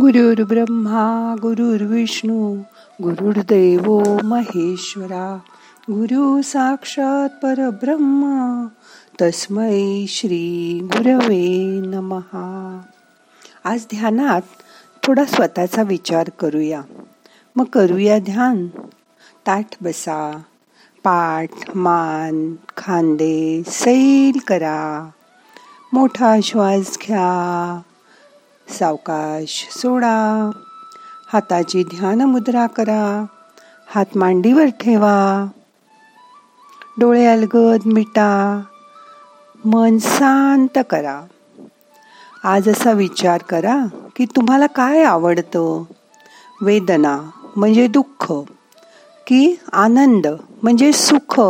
गुरुर् ब्रह्मा गुरुर्विष्णू गुरुर्देव महेश्वरा गुरु साक्षात परब्रह्म तस्मै श्री गुरवे नमहा. आज ध्यानात थोडा स्वतःचा विचार करूया. मग करूया ध्यान. ताठ बसा. पाठ मान खांदे सैल करा. मोठा श्वास घ्या. सावकाश सोडा. हाताची ध्यान मुद्रा करा. हात मांडीवर ठेवा. डोळे अलगद मिटा. मन शांत करा. आज असा विचार करा की तुम्हाला काय आवडतं? वेदना म्हणजे दुःख की आनंद म्हणजे सुख?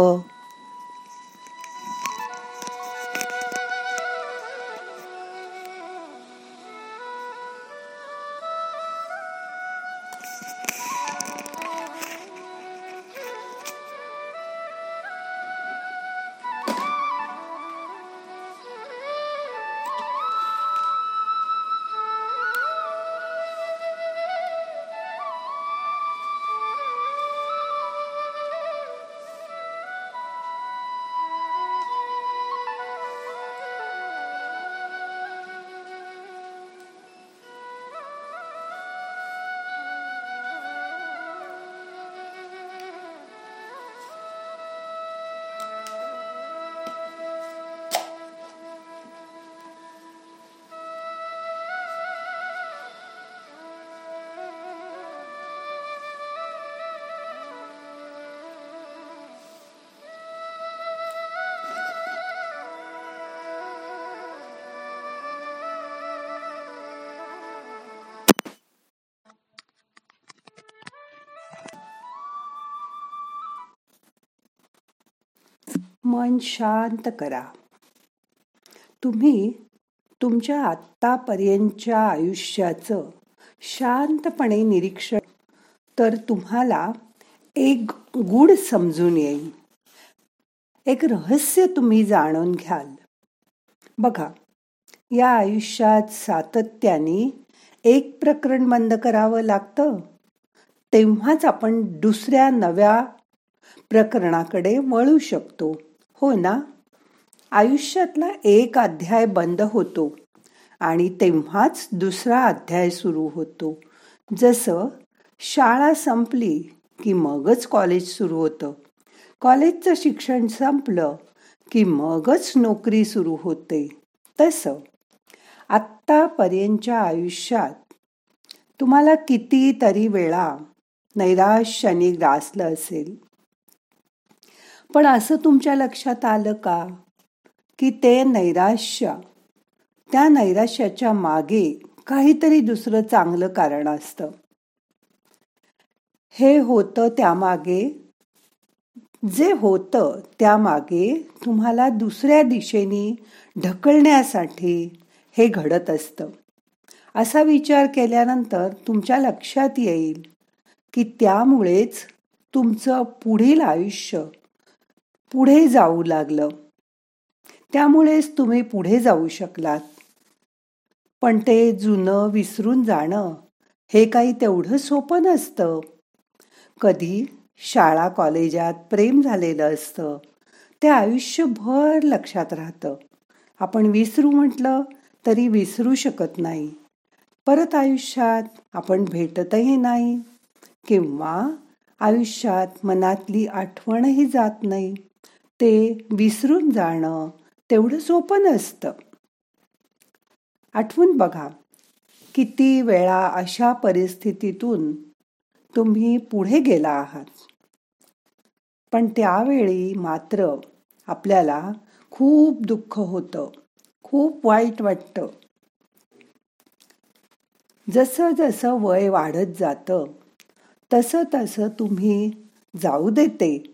मन शांत करा. तुम्ही तुमच्या आत्तापर्यंतच्या आयुष्याचं शांतपणे निरीक्षण तर तुम्हाला एक गुढ समजून येईल. एक रहस्य तुम्ही जाणून घ्याल. बघा या आयुष्यात सातत्याने एक प्रकरण बंद करावं लागतं. तेव्हाच आपण दुसऱ्या नव्या प्रकरणाकडे वळू शकतो. हो ना? आयुष्यातला एक अध्याय बंद होतो आणि तेव्हाच दुसरा अध्याय सुरू होतो. जसं शाळा संपली की मगच कॉलेज सुरू होतं. कॉलेजचं शिक्षण संपलं की मगच नोकरी सुरू होते. तसं आत्तापर्यंतच्या आयुष्यात तुम्हाला कितीतरी वेळा नैराश्याने ग्रासलं असेल. पण असं तुमच्या लक्षात आलं का? की ते नैराश्य. त्या नैराश्याच्या मागे काहीतरी दुसरं चांगलं कारण असतं. हे होतं त्यामागे. जे होतं त्यामागे तुम्हाला दुसऱ्या दिशेने ढकलण्यासाठी हे घडत असतं. असा विचार केल्यानंतर तुमच्या लक्षात येईल की त्यामुळेच तुमचं पुढील आयुष्य पुढे जाऊ लागलं. त्यामुळेच तुम्ही पुढे जाऊ शकलात. पण ते जुनं विसरून जाणं हे काही तेवढं सोपं नसतं. कधी शाळा कॉलेजात प्रेम झालेलं असतं ते आयुष्यभर लक्षात राहतं. आपण विसरू म्हटलं तरी विसरू शकत नाही. परत आयुष्यात आपण भेटतही नाही किंवा आयुष्यात मनातली आठवणही जात नाही. ते विसरून जाणं तेवढं सोपं नसतं. आठवून बघा किती वेळा अशा परिस्थितीतून तुम्ही पुढे गेला आहात. पण त्यावेळी मात्र आपल्याला खूप दुःख होतं खूप वाईट वाटतं. जसं जसं वय वाढत जातं तसं तसं तुम्ही जाऊ देते.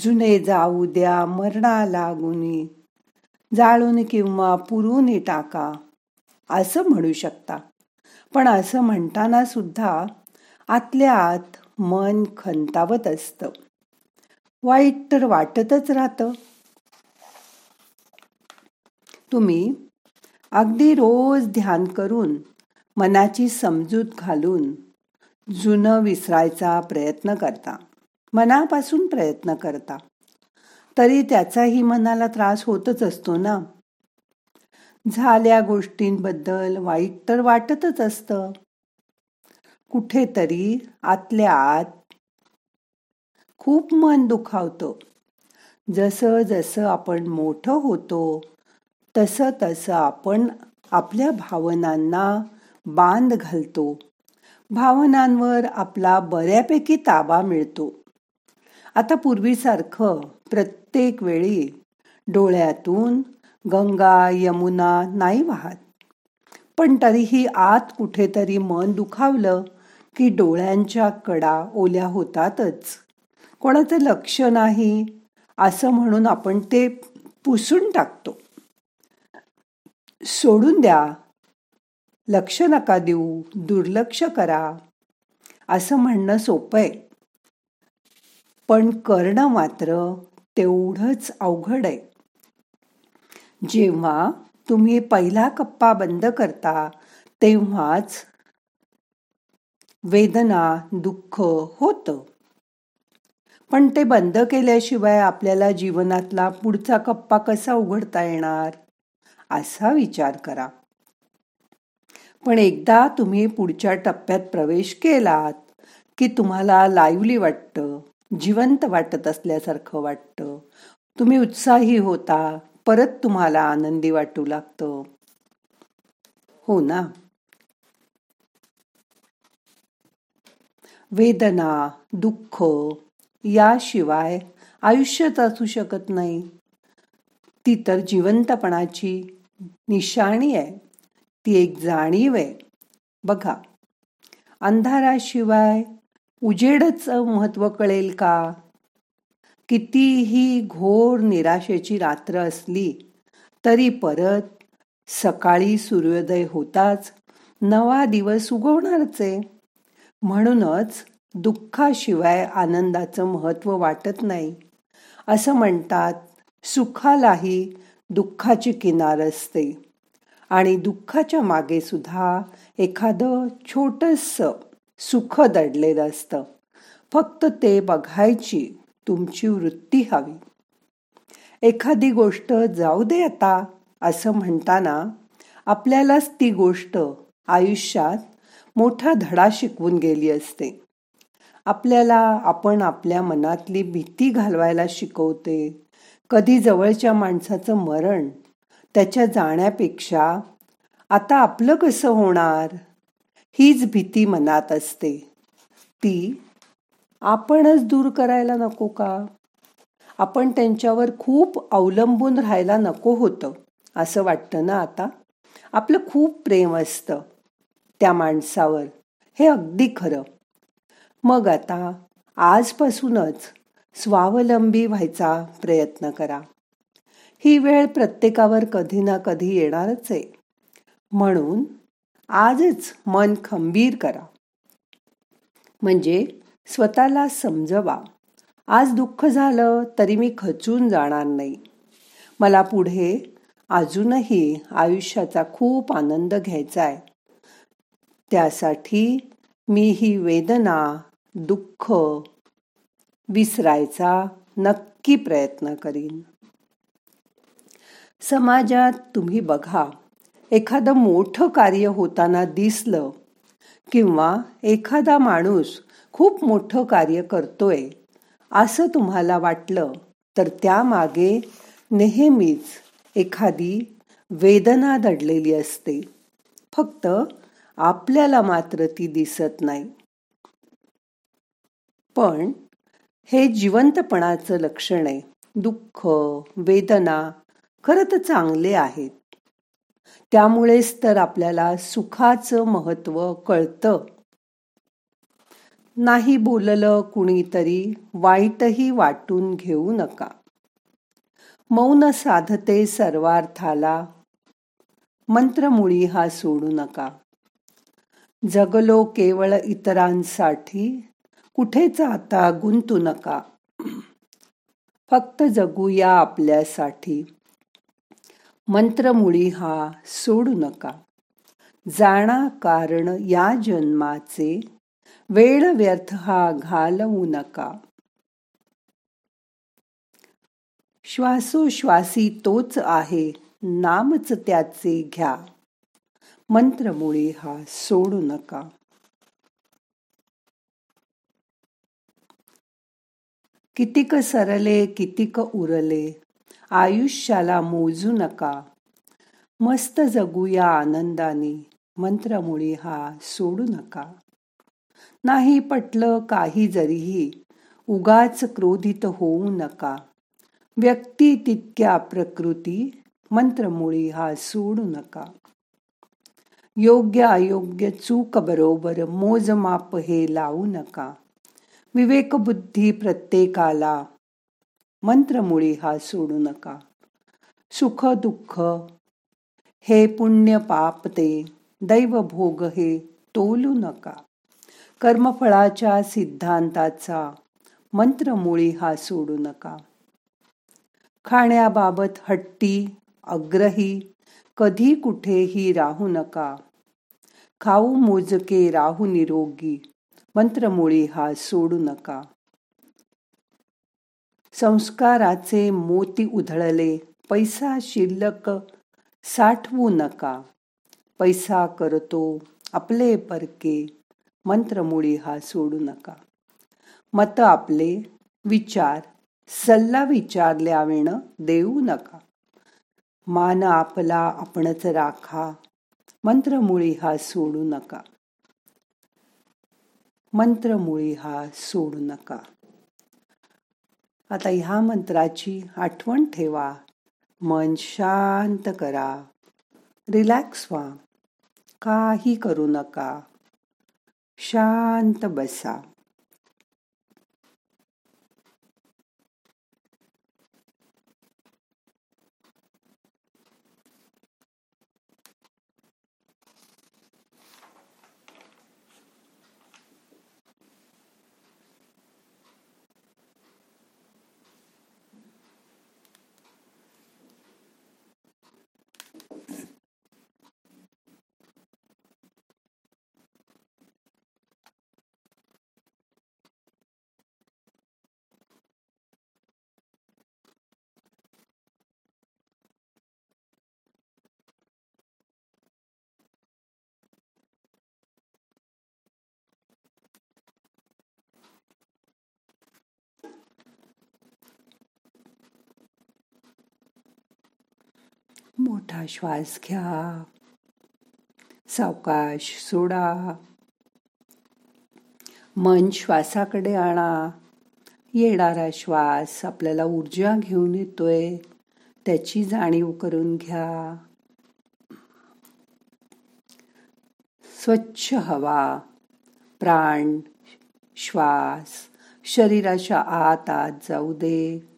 जुने जाऊ द्या मरणा लागुनी जाळून किंवा पुरून टाका. असं म्हणू शकता. पण असं म्हणताना सुद्धा आतल्या आत मन खंतावत असतं. वाईट तर वाटतच राहतं. तुम्ही अगदी रोज ध्यान करून मनाची समजूत घालून जुनं विसरायचा प्रयत्न करता. मनापासून प्रयत्न करता. तरी त्याचाही मनाला त्रास होतच असतो ना? झाल्या गोष्टींबद्दल वाईट तर वाटतच असतं. कुठेतरी आतल्या आत खूप मन दुखावतं. जसं जसं आपण मोठं होतो तसं तसं आपण आपल्या भावनांना बांध घालतो. भावनांवर आपला बऱ्यापैकी ताबा मिळतो. आता पूर्वीसारखं प्रत्येक वेळी डोळ्यातून गंगा यमुना नाही वाहत. पण तरीही आत कुठेतरी मन दुखावलं की डोळ्यांच्या कडा ओल्या होतातच. कोणाचं लक्ष नाही असं म्हणून आपण ते पुसून टाकतो. सोडून द्या. लक्ष नका देऊ दुर्लक्ष करा. असं म्हणणं सोपं आहे. पण करणं मात्र तेवढंच अवघड आहे. जेव्हा तुम्ही पहिला कप्पा बंद करता तेव्हाच वेदना दुःख होतं. पण ते बंद केल्याशिवाय आपल्याला जीवनातला पुढचा कप्पा कसा उघडता येणार असा विचार करा. पण एकदा तुम्ही पुढच्या टप्प्यात प्रवेश केलात की तुम्हाला लाईव्हली वाटतं. जिवंत वाटत असल्यासारखं वाटतं. तुम्ही उत्साही होता परत तुम्हाला आनंदी वाटू लागतं. हो ना? वेदना दुःख याशिवाय आयुष्यच असू शकत नाही. ती तर जिवंतपणाची निशाणी आहे. ती एक जाणीव आहे. बघा अंधाराशिवाय उजेडचं महत्त्व कळेल का? कितीही घोर निराशेची रात्र असली तरी परत सकाळी सूर्योदय होताच नवा दिवस उगवणारच. आहे म्हणूनच दुःखाशिवाय आनंदाचं महत्त्व वाटत नाही. असं म्हणतात सुखालाही दुःखाची किनार असते. आणि दुःखाच्या मागे सुद्धा एखादं छोटस सुख दडलेलं असतं. फक्त ते बघायची तुमची वृत्ती हवी. एखादी गोष्ट जाऊ दे आता असं म्हणताना आपल्यालाच ती गोष्ट आयुष्यात मोठा धडा शिकवून गेली असते. आपल्याला आपण आपल्या मनातली भीती घालवायला शिकवते. कधी जवळच्या माणसाचं मरण त्याच्या जाण्यापेक्षा आता आपलं कसं होणार? हीच भीती मनात असते. ती आपणच दूर करायला नको का? आपण त्यांच्यावर खूप अवलंबून राहायला नको होतं असं वाटतं ना आता? आपलं खूप प्रेम असतं त्या माणसावर. हे अगदी खरं. मग आता आजपासूनच स्वावलंबी व्हायचा प्रयत्न करा. ही वेळ प्रत्येकावर कधी ना कधी येणारच आहे. म्हणून आजच मन खंबीर करा. म्हणजे स्वतःला समजवा. आज दुःख झालं तरी मी खचून जाणार नाही. मला पुढे अजूनही आयुष्याचा खूप आनंद घ्यायचा आहे. त्यासाठी मी ही वेदना दुःख विसरायचा नक्की प्रयत्न करीन. समाजात तुम्ही बघा. एखादं मोठं कार्य होताना दिसलं किंवा एखादा माणूस खूप मोठं कार्य करतोय असं तुम्हाला वाटलं तर त्यामागे नेहमीच एखादी वेदना दडलेली असते. फक्त आपल्याला मात्र ती दिसत नाही. पण हे जिवंतपणाचं लक्षण आहे. दुःख वेदना खरं तर चांगले आहेत. त्यामुळेच तर आपल्याला सुखाचं महत्त्व कळतं. नाही बोललं कुणीतरी वाईटही वाटून घेऊ नका. मौन साधते सर्वार्थाला मंत्रमुळी हा सोडू नका. जगलो केवळ इतरांसाठी कुठेच आता गुंतू नका. फक्त जगूया आपल्यासाठी. मंत्रमुळी हा सोडू नका. जाणा कारण या जन्माचे वेळ व्यर्थ हा घालवू नका. श्वासोश्वासी तोच आहे नामच त्याचे घ्या. मंत्रमुळे हा सोडू नका. कितीक सरले कितीक उरले आयुष्याला मोजू नका. मस्त जगूया आनंदाने मंत्रमुळे हा सोडू नका. नाही पटलं काही जरीही उगाच क्रोधित होऊ नका. व्यक्ती तितक्या प्रकृती मंत्रमुळी हा सोडू नका. योग्य अयोग्य चूक बरोबर मोजमाप हे लावू नका. विवेकबुद्धी प्रत्येकाला मंत्रमुळी हा सोडू नका. सुख दुःख हे पुण्य पाप ते दैव भोग हे तोलू नका. कर्मफळाच्या सिद्धांताचा मंत्रमुळी हा सोडू नका. खाण्याबाबत हट्टी अग्रही कधी कुठेही राहू नका. खाऊ मोजके राहू निरोगी मंत्रमुळी हा सोडू नका. संस्काराचे मोती उधळले. पैसा शिल्लक साठवू नका. पैसा करतो आपले परके. मंत्रमुळी हा सोडू नका. मत आपले विचार. सल्ला विचारल्याविण देऊ नका. मान आपला आपणच राखा. मंत्रमुळी हा सोडू नका. मंत्रमुळी हा सोडू नका. आता ह्या मंत्राची आठवण ठेवा. मन शांत करा. रिलॅक्स व्हा. काही करू नका. शांत बसा. मोठा श्वास घ्या. सावकाश सोडा. मन श्वासाकडे आणा. येणारा श्वास आपल्याला ऊर्जा घेऊन येतोय. त्याची जाणीव करून घ्या. स्वच्छ हवा. प्राण श्वास शरीराच्या आत आत जाऊ दे.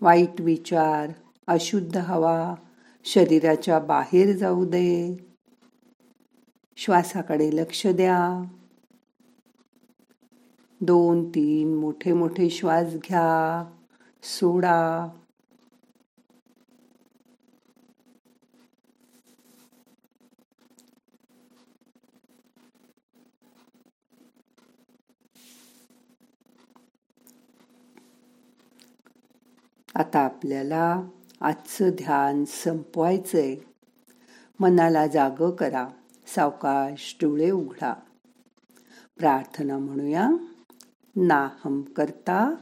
वाईट विचार अशुद्ध हवा शरीराच्या बाहेर जाऊ दे. श्वासाकडे लक्ष द्या. दोन तीन मोठे मोठे श्वास घ्या. सोडा. आता आपल्याला आजचं ध्यान संपवायचंय. मनाला जाग करा सावकाश डोळे उघडा. प्रार्थना म्हणूया नाहम करता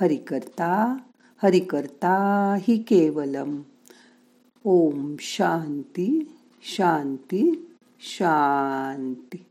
हरि करता हरि करता हि केवलम. ओम शांती शांती शांती.